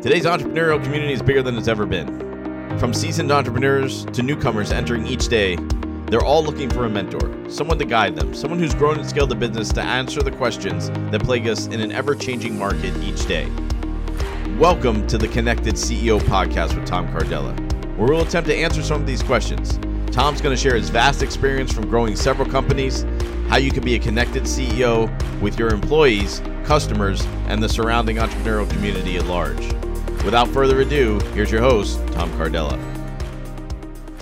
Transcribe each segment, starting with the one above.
Today's entrepreneurial community is bigger than it's ever been. From seasoned entrepreneurs to newcomers entering each day, they're all looking for a mentor, someone to guide them, someone who's grown and scaled the business to answer the questions that plague us in an ever changing market each day. Welcome to the Connected CEO podcast with Tom Cardella, where we'll attempt to answer some of these questions. Tom's going to share his vast experience from growing several companies, how you can be a connected CEO with your employees, customers, and the surrounding entrepreneurial community at large. Without further ado, here's your host, Tom Cardella.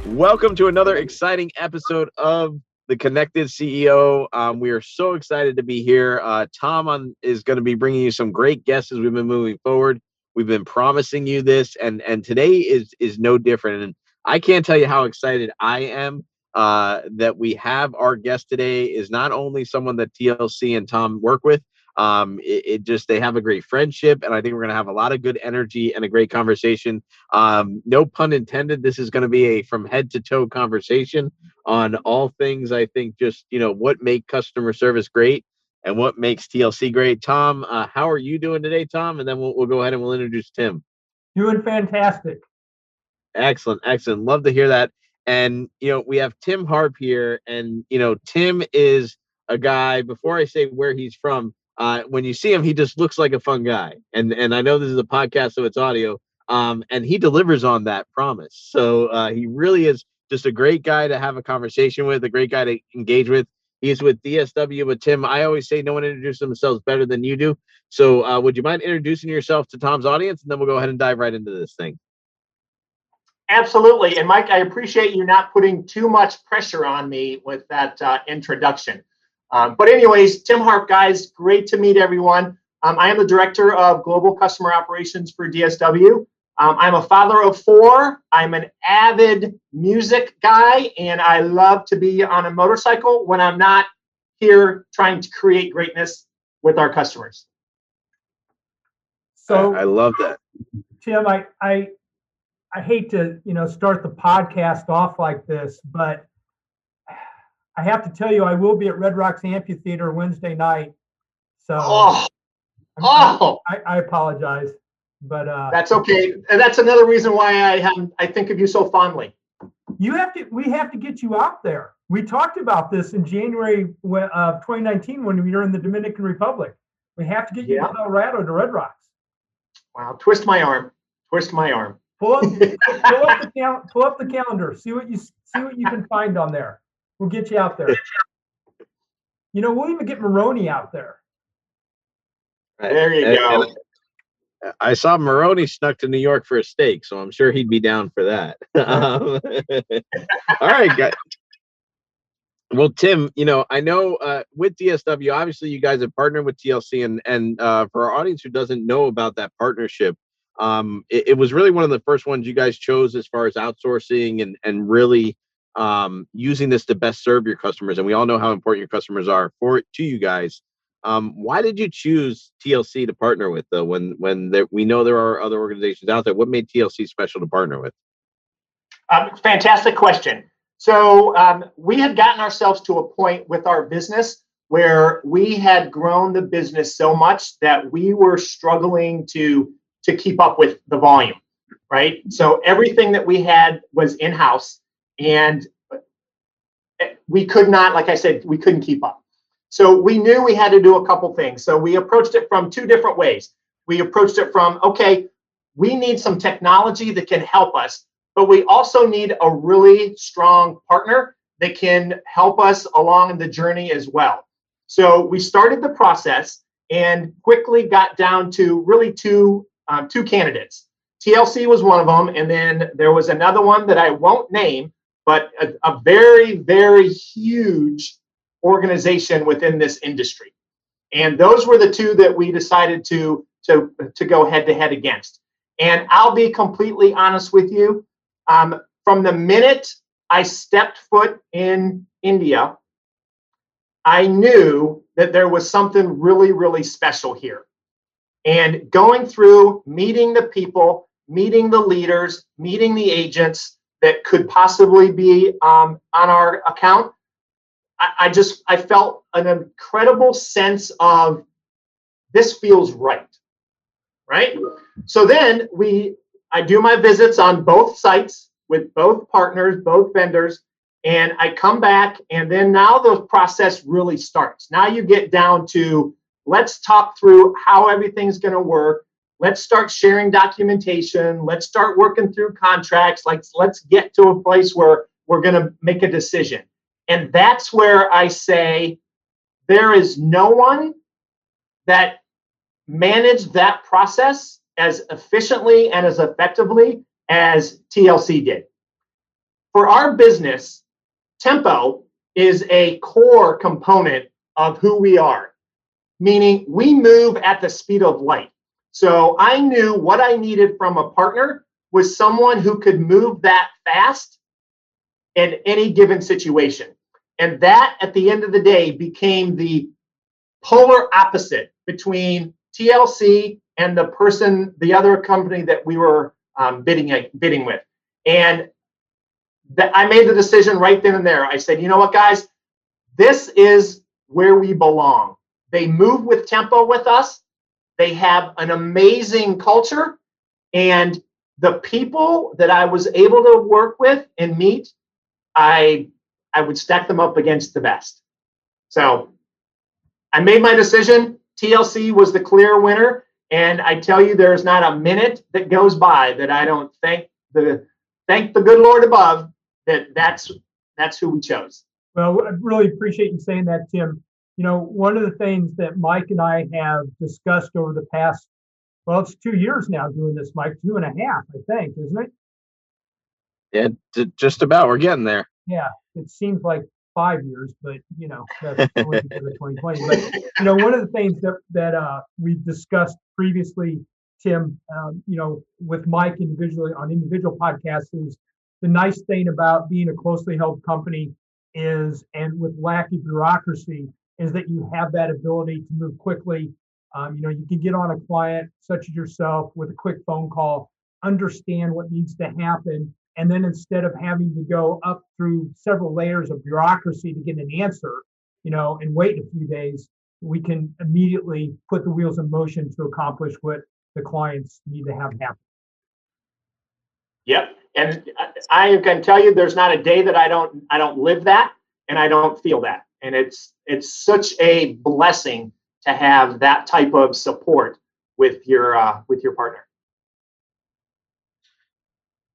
Welcome to another exciting episode of the Connected CEO. Um, we are so excited to be here. Uh, Tom on, is going to be bringing you some great guests as we've been moving forward. We've been promising you this, and and today is is no different. And I can't tell you how excited I am uh, that we have our guest today is not only someone that TLC and Tom work with, um, it, it, just they have a great friendship, and I think we're going to have a lot of good energy and a great conversation. Um, no pun intended. This is going to be a from head to toe conversation on all things. I think just you know what make customer service great and what makes TLC great. Tom, uh, how are you doing today, Tom? And then we'll, we'll go ahead and we'll introduce Tim. Doing fantastic. Excellent, excellent. Love to hear that. And you know, we have Tim Harp here, and you know, Tim is a guy. Before I say where he's from, uh, when you see him, he just looks like a fun guy. And and I know this is a podcast, so it's audio. Um, and he delivers on that promise. So uh, he really is just a great guy to have a conversation with, a great guy to engage with. He's with DSW, but Tim, I always say no one introduces themselves better than you do. So uh, would you mind introducing yourself to Tom's audience, and then we'll go ahead and dive right into this thing. Absolutely. And Mike, I appreciate you not putting too much pressure on me with that uh, introduction. Um, but, anyways, Tim Harp, guys, great to meet everyone. Um, I am the director of global customer operations for DSW. Um, I'm a father of four. I'm an avid music guy, and I love to be on a motorcycle when I'm not here trying to create greatness with our customers. So I love that. Tim, I, I I hate to, you know, start the podcast off like this, but I have to tell you, I will be at Red Rocks Amphitheater Wednesday night. So oh, oh. I, I apologize, but uh, that's okay. And that's another reason why I have I think of you so fondly. You have to. We have to get you out there. We talked about this in January of 2019 when we were in the Dominican Republic. We have to get you yeah. to Colorado to Red Rocks. Wow! Twist my arm. Twist my arm. Pull up, pull up the cal- pull up the calendar. See what you see what you can find on there. We'll get you out there. You know, we'll even get Maroney out there. There you and, go. And I saw Maroney snuck to New York for a steak, so I'm sure he'd be down for that. Um, all right, guys. Well, Tim, you know, I know uh, with DSW, obviously you guys have partnered with TLC, and and uh, for our audience who doesn't know about that partnership, um, it, it, was really one of the first ones you guys chose as far as outsourcing and and really um, using this to best serve your customers. And we all know how important your customers are for to you guys. Um, why did you choose TLC to partner with though? When when there, we know there are other organizations out there, what made TLC special to partner with? Um, fantastic question. So um, we had gotten ourselves to a point with our business where we had grown the business so much that we were struggling to to keep up with the volume, right? So everything that we had was in house, and we could not, like I said, we couldn't keep up. So we knew we had to do a couple things. So we approached it from two different ways. We approached it from, okay, we need some technology that can help us, but we also need a really strong partner that can help us along the journey as well. So we started the process and quickly got down to really two um, two candidates. TLC was one of them, and then there was another one that I won't name, but a, a very, very huge organization within this industry. And those were the two that we decided to to to go head to head against. And I'll be completely honest with you. Um, from the minute I stepped foot in India, I knew that there was something really, really special here and going through meeting the people, meeting the leaders, meeting the agents that could possibly be um, on our account. I, I just I felt an incredible sense of this feels right. right? So then we, I do my visits on both sites with both partners, both vendors, and I come back, and then now the process really starts. Now you get down to let's talk through how everything's going to work. Let's start sharing documentation. Let's start working through contracts. Like let's get to a place where we're going to make a decision. And that's where I say there is no one that managed that process as efficiently and as effectively as TLC did. For our business, tempo is a core component of who we are, meaning we move at the speed of light. So I knew what I needed from a partner was someone who could move that fast in any given situation. And that, at the end of the day, became the polar opposite between TLC and the person, the other company that we were um, bidding bidding with. And that I made the decision right then and there. I said, you know what, guys, this is where we belong. They move with tempo with us. They have an amazing culture, and the people that I was able to work with and meet, I I would stack them up against the best. So I made my decision. TLC was the clear winner. And I tell you, there's not a minute that goes by that I don't thank the thank the good Lord above that that's that's who we chose. Well, I really appreciate you saying that, Tim. You know, one of the things that Mike and I have discussed over the past, well, it's two years now doing this, Mike, two and a half, I think, isn't it? Yeah, just about. We're getting there. Yeah, it seems like five years, but you know, that's only of 2020. But you know, one of the things that that uh, we've discussed previously, Tim, um, you know, with Mike individually on individual podcasts is the nice thing about being a closely held company is, and with lack of bureaucracy, is that you have that ability to move quickly. Um, you know, you can get on a client such as yourself with a quick phone call, understand what needs to happen, and then instead of having to go up through several layers of bureaucracy to get an answer, you know, and wait a few days, we can immediately put the wheels in motion to accomplish what the clients need to have happen. Yep. And I can tell you there's not a day that I don't I don't live that and I don't feel that. And it's it's such a blessing to have that type of support with your uh, with your partner.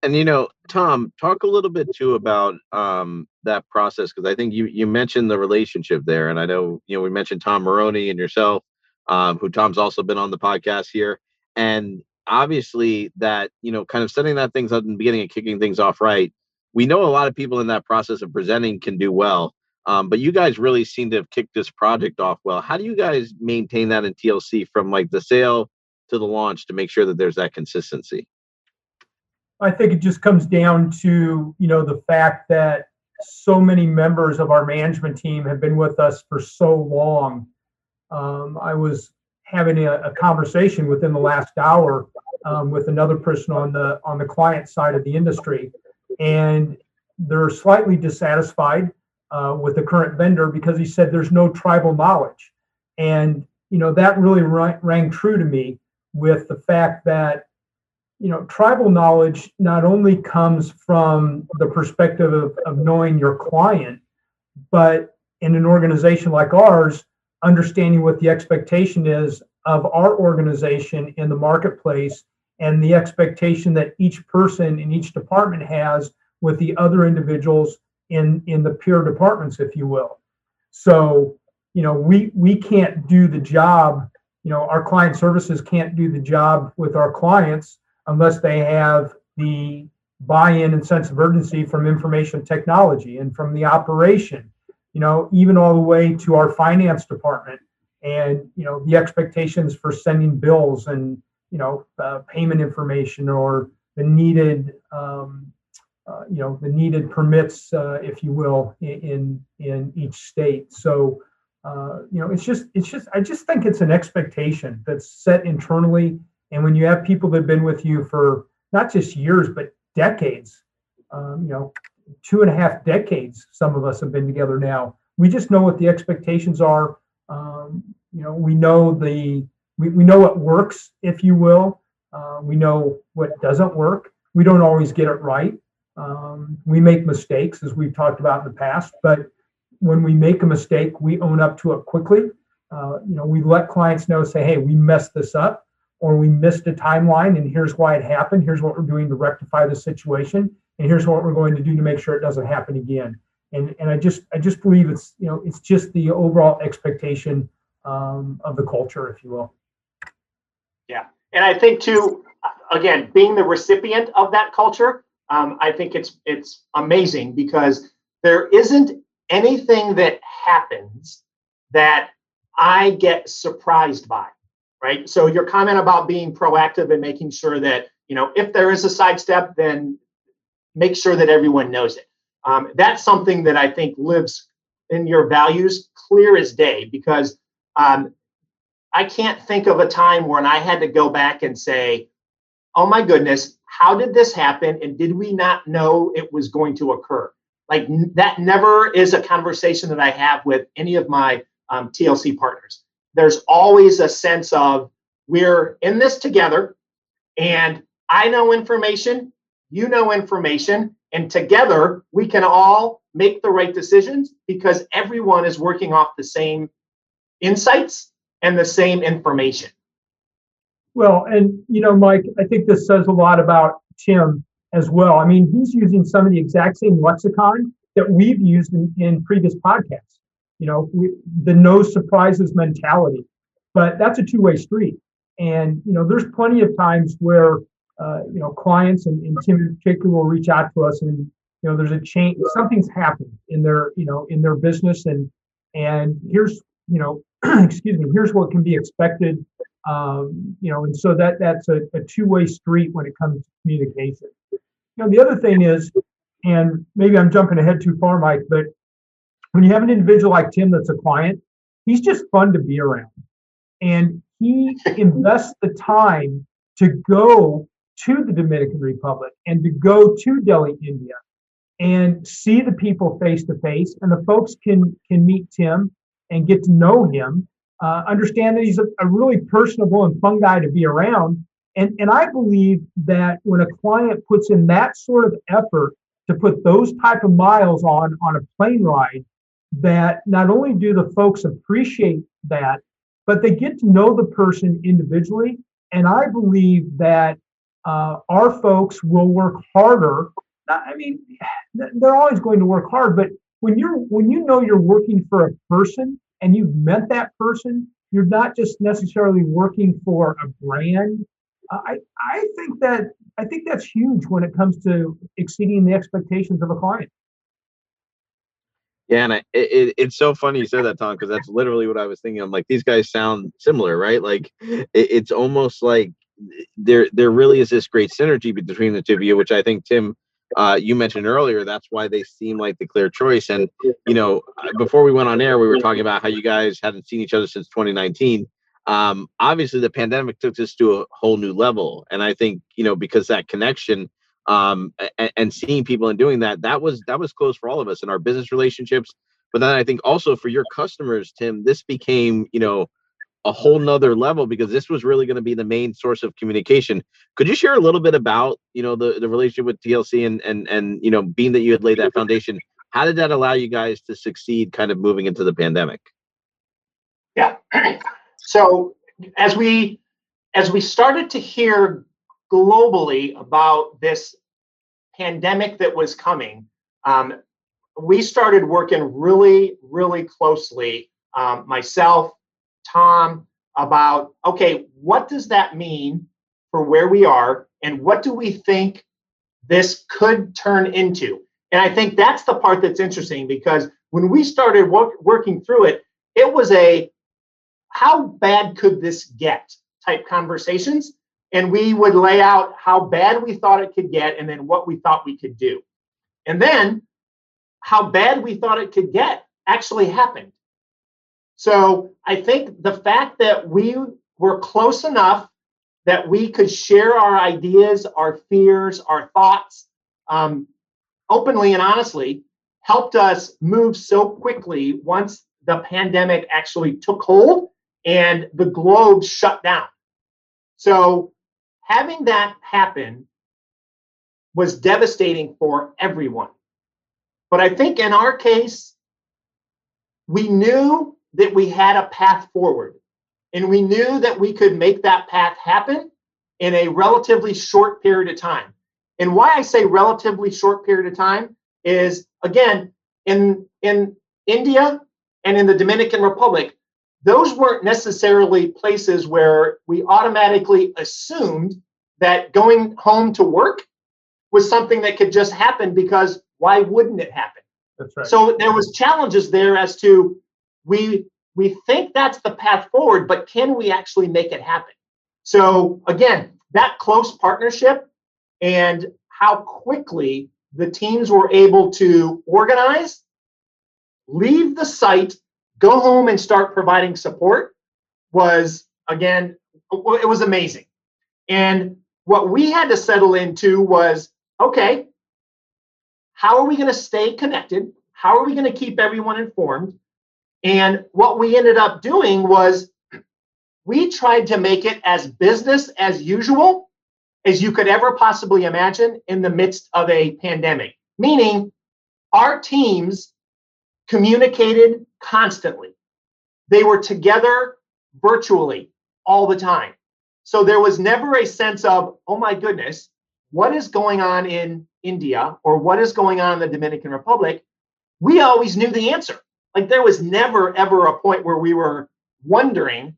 And you know tom talk a little bit too about um, that process because i think you you mentioned the relationship there and i know you know we mentioned tom maroney and yourself um, who tom's also been on the podcast here. And obviously that you know kind of setting that things up in the beginning and kicking things off right we know a lot of people in that process of presenting can do well um, but you guys really seem to have kicked this project off well how do you guys maintain that in tlc from like the sale to the launch to make sure that there's that consistency I think it just comes down to, you know, the fact that so many members of our management team have been with us for so long. Um, I was having a, a, conversation within the last hour um, with another person on the on the client side of the industry, and they're slightly dissatisfied uh, with the current vendor because he said there's no tribal knowledge, and you know that really rang, rang true to me with the fact that you know, tribal knowledge not only comes from the perspective of, of knowing your client, but in an organization like ours, understanding what the expectation is of our organization in the marketplace and the expectation that each person in each department has with the other individuals in in the peer departments if you will. So you know we we can't do the job you know our client services can't do the job with our clients unless they have the buy-in and sense of urgency from information technology and from the operation you know even all the way to our finance department and you know the expectations for sending bills and you know uh, payment information or the needed um, uh, you know the needed permits uh, if you will in in each state so uh, you know it's just it's just i just think it's an expectation that's set internally and when you have people that have been with you for not just years, but decades, um, you know, two and a half decades, some of us have been together now. We just know what the expectations are. Um, you know, we know the we, we know what works, if you will. Uh, we know what doesn't work. We don't always get it right. Um, we make mistakes, as we've talked about in the past, but when we make a mistake, we own up to it quickly. Uh, you know, we let clients know, say, hey, we messed this up, or we missed a timeline, and here's why it happened. Here's what we're doing to rectify the situation, and here's what we're going to do to make sure it doesn't happen again. And and I just I just believe it's you know it's just the overall expectation um, of the culture, if you will. Yeah, and I think too, again, being the recipient of that culture, um, I think it's it's amazing because there isn't anything that happens that I get surprised by, right? So your comment about being proactive and making sure that you know if there is a sidestep, then make sure that everyone knows it. Um, that's something that I think lives in your values clear as day because um, I can't think of a time when I had to go back and say, oh my goodness, how did this happen? And did we not know it was going to occur? Like that never is a conversation that I have with any of my um, TLC partners. There's always a sense of we're in this together and I know information, you know information, and together we can all make the right decisions because everyone is working off the same insights and the same information. Well, and you know, Mike, I think this says a lot about Tim as well. I mean, he's using some of the exact same lexicon that we've used in, in previous podcasts. You know, we, the no surprises mentality, but that's a two-way street. And you know, there's plenty of times where uh, you know clients and, and Tim in particular will reach out to us, and you know, there's a change, something's happened in their you know in their business, and and here's you know excuse me, here's what can be expected. Um, you know, and so that that's a, a two-way street when it comes to communication. You know, the other thing is, and maybe I'm jumping ahead too far, Mike, but when you have an individual like Tim that's a client, he's just fun to be around. And he invests the time to go to the Dominican Republic and to go to Delhi, India, and see the people face to face. And the folks can can meet Tim and get to know him, uh, understand that he's a, a, really personable and fun guy to be around. And, and I believe that when a client puts in that sort of effort to put those type of miles on on a plane ride, that not only do the folks appreciate that, but they get to know the person individually. And I believe that uh, our folks will work harder. I mean, they're always going to work hard, but when you're when you know you're working for a person and you've met that person, you're not just necessarily working for a brand. Uh, I I think that I think that's huge when it comes to exceeding the expectations of a client. Yeah, and I, it, it's so funny you said that, Tom, because that's literally what I was thinking. I'm like, these guys sound similar, right? Like, it, it's almost like there there really is this great synergy between the two of you, which I think Tim uh, you mentioned earlier, that's why they seem like the clear choice. And you know, before we went on air, we were talking about how you guys hadn't seen each other since 2019. Um, obviously, the pandemic took this to a whole new level, and I think you know because that connection um, and, and seeing people and doing that, that was that was close for all of us in our business relationships. But then I think also for your customers, Tim, this became you know a whole nother level because this was really going to be the main source of communication. Could you share a little bit about, you know, the, the relationship with TLC and, and, and, you know, being that you had laid that foundation, how did that allow you guys to succeed kind of moving into the pandemic? Yeah. So as we, as we started to hear globally about this pandemic that was coming, um, we started working really, really closely. Um, myself, Tom about okay, what does that mean for where we are, and what do we think this could turn into? And I think that's the part that's interesting because when we started work, working through it, it was a how bad could this get type conversations. And we would lay out how bad we thought it could get and then what we thought we could do. And then how bad we thought it could get actually happened. So I think the fact that we were close enough that we could share our ideas, our fears, our thoughts um, openly and honestly helped us move so quickly once the pandemic actually took hold and the globe shut down. So having that happen was devastating for everyone. But I think in our case, we knew that we had a path forward and we knew that we could make that path happen in a relatively short period of time. And why I say relatively short period of time is again, in, in India and in the Dominican Republic, those weren't necessarily places where we automatically assumed that going home to work was something that could just happen because why wouldn't it happen? That's right. So there was challenges there as to we we think that's the path forward, but can we actually make it happen? So again, that close partnership and how quickly the teams were able to organize, leave the site, go home and start providing support was again it was amazing. And what we had to settle into was okay, how are we going to stay connected? How are we going to keep everyone informed? And what we ended up doing was we tried to make it as business as usual as you could ever possibly imagine in the midst of a pandemic, meaning our teams communicated constantly. They were together virtually all the time. So there was never a sense of, oh my goodness, what is going on in India or what is going on in the Dominican Republic? We always knew the answer. Like there was never, ever a point where we were wondering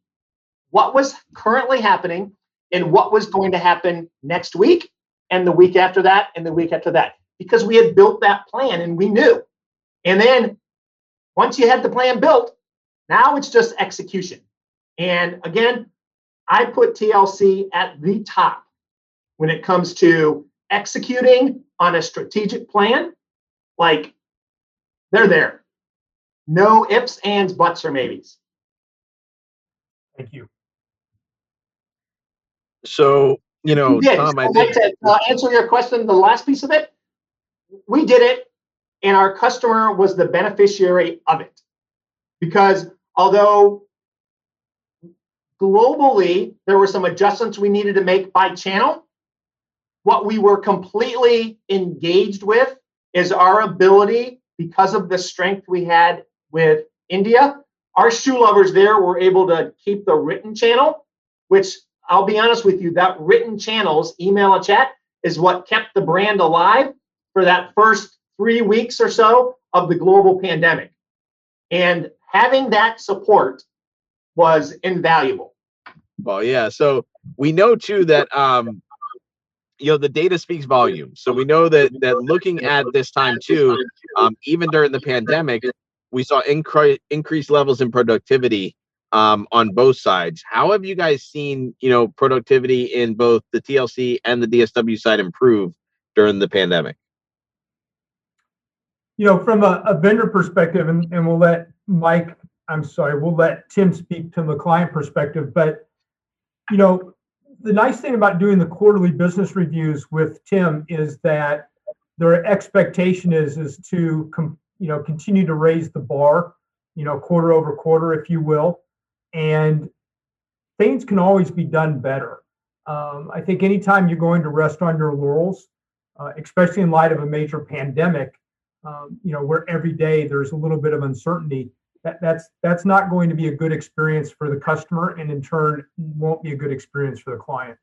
what was currently happening and what was going to happen next week and the week after that and the week after that because we had built that plan and we knew. And then once you had the plan built, now it's just execution. And again, I put TLC at the top when it comes to executing on a strategic plan. Like they're there. No ifs, ands, buts, or maybes. Thank you. So, you know, Tom, I think to uh, answer your question, the last piece of it, we did it, and our customer was the beneficiary of it. Because although globally there were some adjustments we needed to make by channel, what we were completely engaged with is our ability, because of the strength we had with India, our shoe lovers there were able to keep the written channel, which I'll be honest with you, that written channels, email and chat, is what kept the brand alive for that first three weeks or so of the global pandemic. And having that support was invaluable. Well, yeah. So we know too that um, you know the data speaks volumes. So we know that that looking at this time too, um, even during the pandemic, we saw incre- increased levels in productivity um, on both sides. How have you guys seen, you know, productivity in both the TLC and the DSW side improve during the pandemic? You know, from a, a vendor perspective, and, and we'll let Mike, I'm sorry, we'll let Tim speak to the client perspective, but you know, the nice thing about doing the quarterly business reviews with Tim is that their expectation is is to com- you know continue to raise the bar you know quarter over quarter if you will. And things can always be done better. Um, i think anytime you're going to rest on your laurels uh, especially in light of a major pandemic um, you know where every day there's a little bit of uncertainty that, that's that's not going to be a good experience for the customer and in turn won't be a good experience for the client.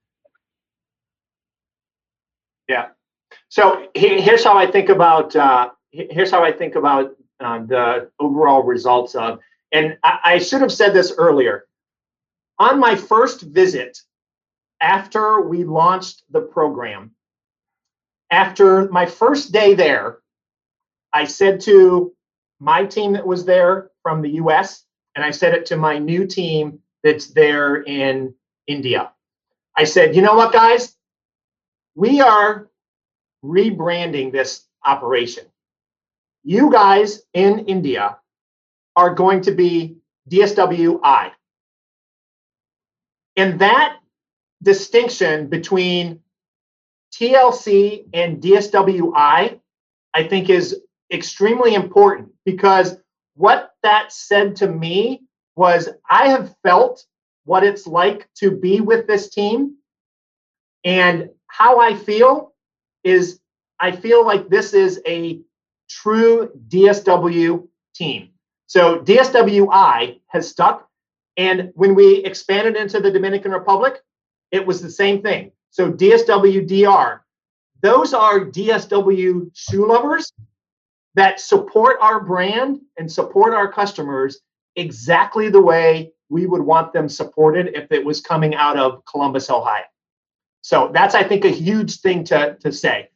Yeah. So here's how i think about uh, here's how I think about uh, the overall results of, and I, I should have said this earlier. On my first visit, after we launched the program, after my first day there, I said to my team that was there from the US, and I said it to my new team that's there in India. I said, you know what, guys? We are rebranding this operation you guys in India are going to be DSWI. And that distinction between TLC and DSWI, I think, is extremely important because what that said to me was I have felt what it's like to be with this team. And how I feel is I feel like this is a true DSW team. So DSWI has stuck. And when we expanded into the Dominican Republic, it was the same thing. So DSWDR, those are DSW shoe lovers that support our brand and support our customers exactly the way we would want them supported if it was coming out of Columbus, Ohio. So that's, I think, a huge thing to, to say.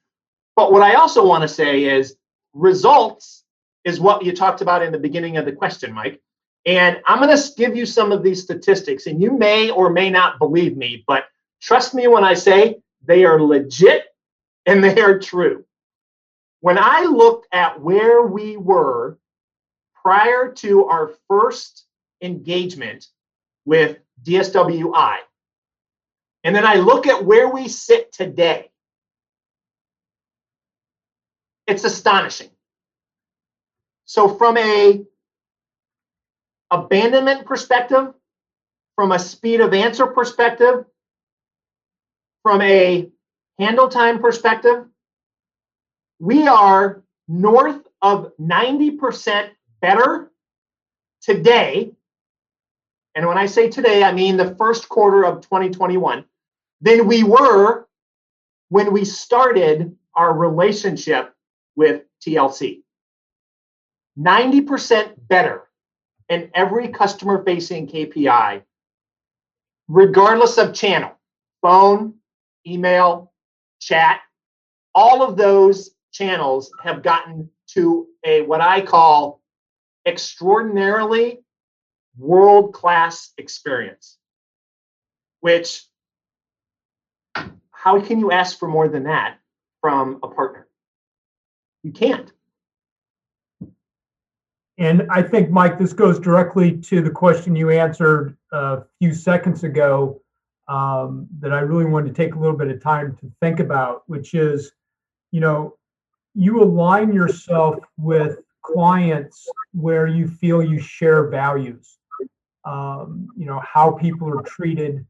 But what I also want to say is results is what you talked about in the beginning of the question, Mike. And I'm going to give you some of these statistics, and you may or may not believe me, but trust me when I say they are legit and they are true. When I looked at where we were prior to our first engagement with DSWI, and then I look at where we sit today, it's astonishing. So, from a abandonment perspective, from a speed of answer perspective, from a handle time perspective, we are north of 90% better today. And when I say today, I mean the first quarter of 2021 than we were when we started our relationship with TLC. 90% better in every customer facing KPI, regardless of channel phone, email, chat, all of those channels have gotten to a what I call extraordinarily world class experience. Which, how can you ask for more than that from a partner? You can't. And I think, Mike, this goes directly to the question you answered a few seconds ago um, that I really wanted to take a little bit of time to think about, which is, you know, you align yourself with clients where you feel you share values. Um, you know how people are treated,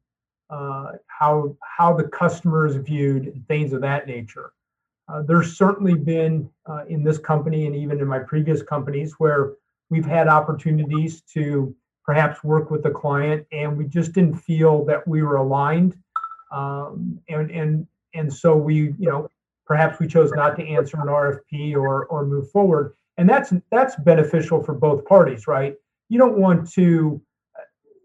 uh, how how the customer is viewed, and things of that nature. Uh, there's certainly been uh, in this company and even in my previous companies where we've had opportunities to perhaps work with the client and we just didn't feel that we were aligned. Um, and and and so we you know perhaps we chose not to answer an RFP or or move forward. And that's that's beneficial for both parties right? You don't want to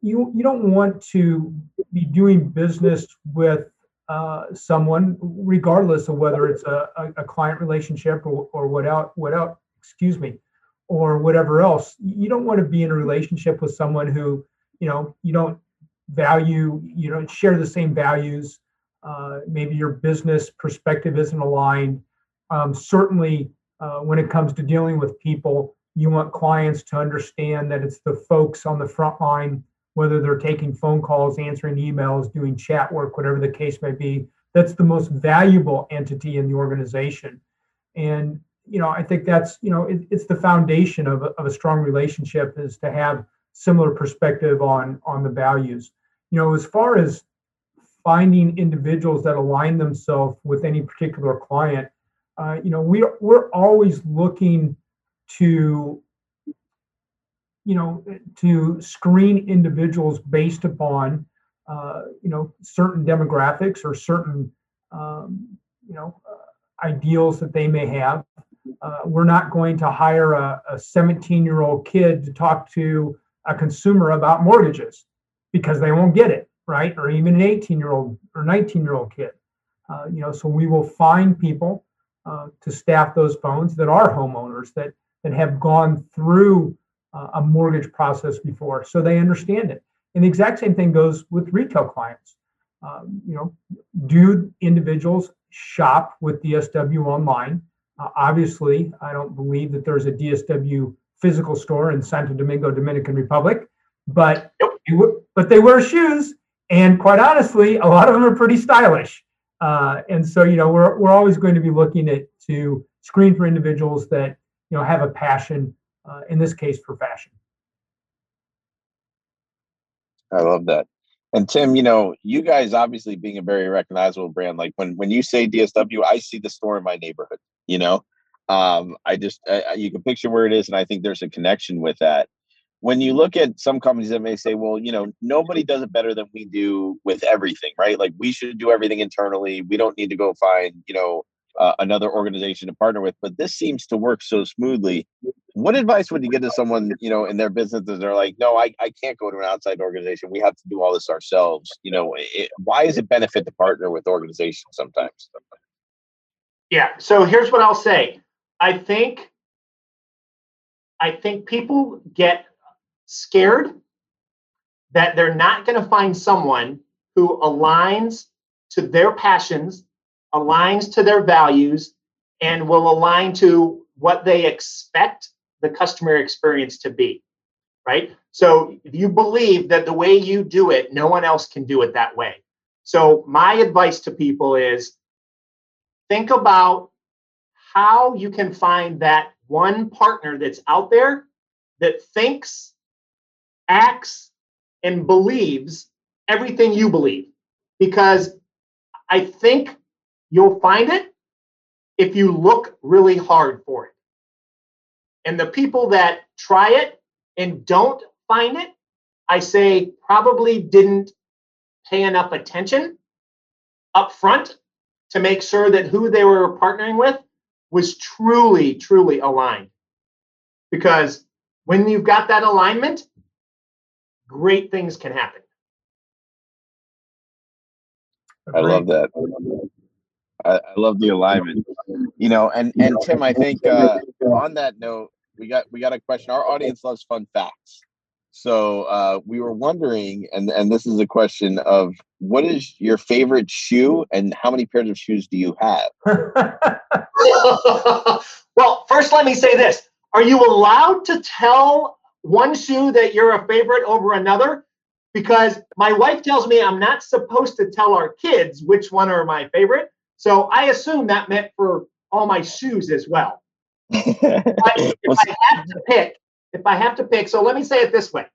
you you don't want to be doing business with uh, someone, regardless of whether it's a, a, a client relationship or, or without, without, excuse me, or whatever else. You don't want to be in a relationship with someone who, you know, you don't value, you don't share the same values. Uh, maybe your business perspective isn't aligned. Um, certainly, uh, when it comes to dealing with people, you want clients to understand that it's the folks on the front line whether they're taking phone calls, answering emails, doing chat work, whatever the case may be. That's the most valuable entity in the organization. And, you know, I think that's, you know, it, it's the foundation of a, of a strong relationship is to have similar perspective on on the values. You know, as far as finding individuals that align themselves with any particular client, uh, you know, we we're always looking to you know, to screen individuals based upon, uh, you know, certain demographics or certain, um, you know, uh, ideals that they may have. Uh, we're not going to hire a 17 year old kid to talk to a consumer about mortgages because they won't get it, right? Or even an 18 year old or 19 year old kid. Uh, you know, so we will find people uh, to staff those phones that are homeowners that that have gone through a mortgage process before, so they understand it. And the exact same thing goes with retail clients. Um, you know, do individuals shop with DSW online? Uh, obviously, I don't believe that there's a DSW physical store in Santo Domingo, Dominican Republic, but but they wear shoes, and quite honestly, a lot of them are pretty stylish. Uh, and so, you know, we're we're always going to be looking at to screen for individuals that you know have a passion uh, in this case for fashion. I love that. And Tim, you know, you guys obviously being a very recognizable brand. Like when when you say DSW, I see the store in my neighborhood. You know, um, I just I, you can picture where it is, and I think there's a connection with that. When you look at some companies that may say, well, you know, nobody does it better than we do with everything, right? Like we should do everything internally. We don't need to go find, you know, uh, another organization to partner with. But this seems to work so smoothly. What advice would you give to someone, you know, in their businesses? They're like, no, I, I can't go to an outside organization. We have to do all this ourselves. You know, it, why is it benefit to partner with organizations sometimes? Yeah. So here's what I'll say. I think I think people get scared that they're not going to find someone who aligns to their passions aligns to their values and will align to what they expect the customer experience to be right? So if you believe that the way you do it no one else can do it that way. So my advice to people is think about how you can find that one partner that's out there that thinks acts and believes everything you believe. Because i think You'll find it if you look really hard for it. And the people that try it and don't find it, I say probably didn't pay enough attention up front to make sure that who they were partnering with was truly, truly aligned. Because when you've got that alignment, great things can happen. I love that. I, I, love the alignment. You know, and and Tim, I think uh, on that note, we got we got a question. Our audience loves fun facts. So uh, we were wondering, and and this is a question of what is your favorite shoe, and how many pairs of shoes do you have? well, first, let me say this: Are you allowed to tell one shoe that you're a favorite over another? Because my wife tells me I'm not supposed to tell our kids which one are my favorite. So I assume that meant for all my shoes as well. if I have to pick, if I have to pick, so let me say it this way.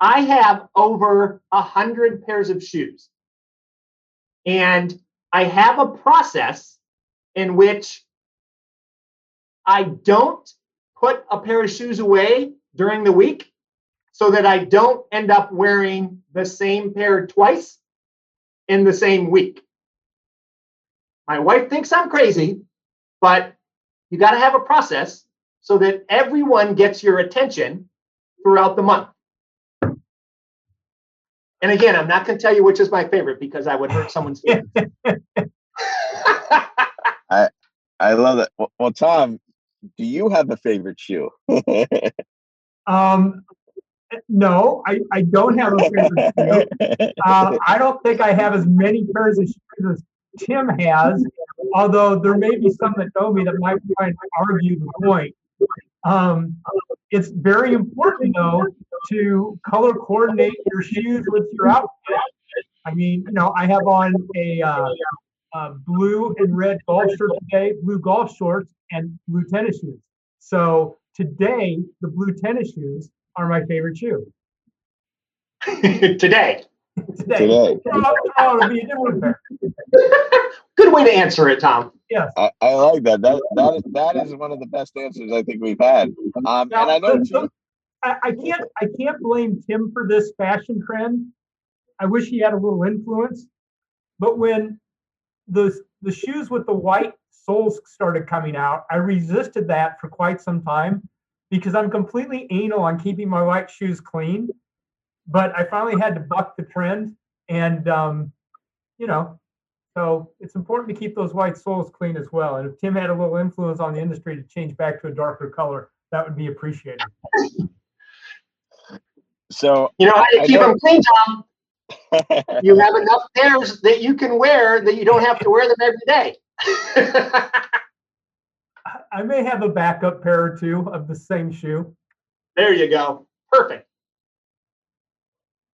I have over a hundred pairs of shoes. And I have a process in which I don't put a pair of shoes away during the week so that I don't end up wearing the same pair twice in the same week. My wife thinks I'm crazy, but you got to have a process so that everyone gets your attention throughout the month. And again, I'm not going to tell you which is my favorite because I would hurt someone's feelings. I I love that. Well, well, Tom, do you have a favorite shoe? um, no, I, I don't have a favorite shoe. Uh, I don't think I have as many pairs of shoes as Tim has, although there may be some that know me that might try and argue the point. Um, it's very important, though, to color coordinate your shoes with your outfit. I mean, you know, I have on a, uh, a blue and red golf shirt today, blue golf shorts, and blue tennis shoes. So today, the blue tennis shoes are my favorite shoe. today. Today. Today. Be a different pair. Good way to answer it, Tom. Yes. I, I, like that. That that is that is one of the best answers I think we've had. Um, now, and I know so, I, I can't I can't blame Tim for this fashion trend. I wish he had a little influence. But when the the shoes with the white soles started coming out, I resisted that for quite some time because I'm completely anal on keeping my white shoes clean but I finally had to buck the trend, and um, you know, so it's important to keep those white soles clean as well. And if Tim had a little influence on the industry to change back to a darker color, that would be appreciated. So you know how to keep them clean, Tom. you have enough pairs that you can wear that you don't have to wear them every day. I may have a backup pair or two of the same shoe. There you go. Perfect.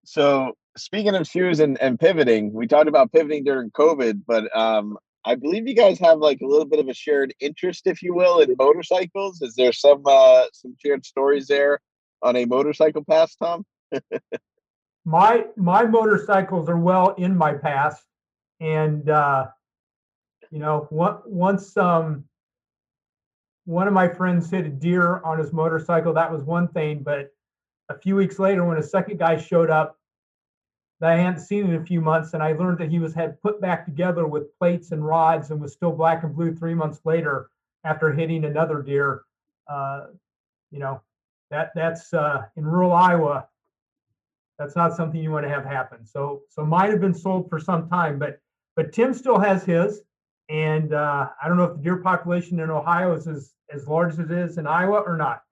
So speaking of shoes and, and pivoting, we talked about pivoting during COVID, but um, I believe you guys have like a little bit of a shared interest, if you will, in motorcycles. Is there some uh, some shared stories there on a motorcycle past, Tom? my my motorcycles are well in my past, and uh, you know, one, once um, one of my friends hit a deer on his motorcycle, that was one thing. But a few weeks later, when a second guy showed up that I hadn't seen in a few months, and I learned that he was had put back together with plates and rods and was still black and blue three months later after hitting another deer. Uh, you know, that that's uh, in rural Iowa. That's not something you want to have happen. So so mine have been sold for some time, but but Tim still has his, and uh, I don't know if the deer population in Ohio is as as large as it is in Iowa or not.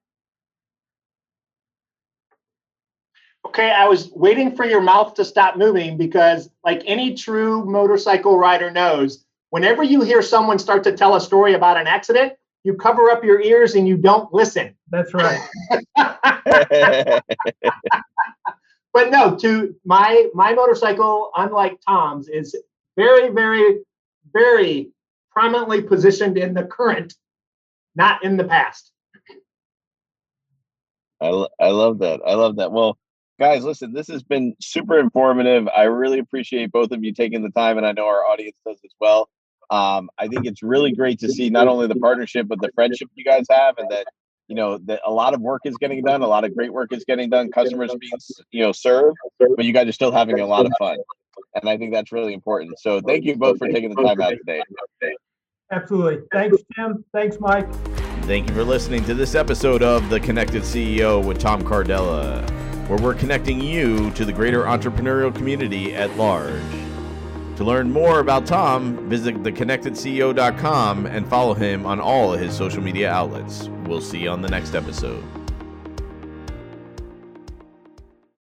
Okay, I was waiting for your mouth to stop moving because, like any true motorcycle rider knows, whenever you hear someone start to tell a story about an accident, you cover up your ears and you don't listen. That's right. but no, to my my motorcycle, unlike Tom's, is very, very, very prominently positioned in the current, not in the past. I, I love that. I love that. Well, guys, listen, this has been super informative. I really appreciate both of you taking the time, and I know our audience does as well. Um, I think it's really great to see not only the partnership but the friendship you guys have, and that you know that a lot of work is getting done, a lot of great work is getting done, customers being you know served, but you guys are still having a lot of fun, and I think that's really important. So thank you both for taking the time out today. Absolutely. Thanks, Tim. Thanks, Mike. Thank you for listening to this episode of The Connected CEO with Tom Cardella, where we're connecting you to the greater entrepreneurial community at large. To learn more about Tom, visit theconnectedceo.com and follow him on all his social media outlets. We'll see you on the next episode.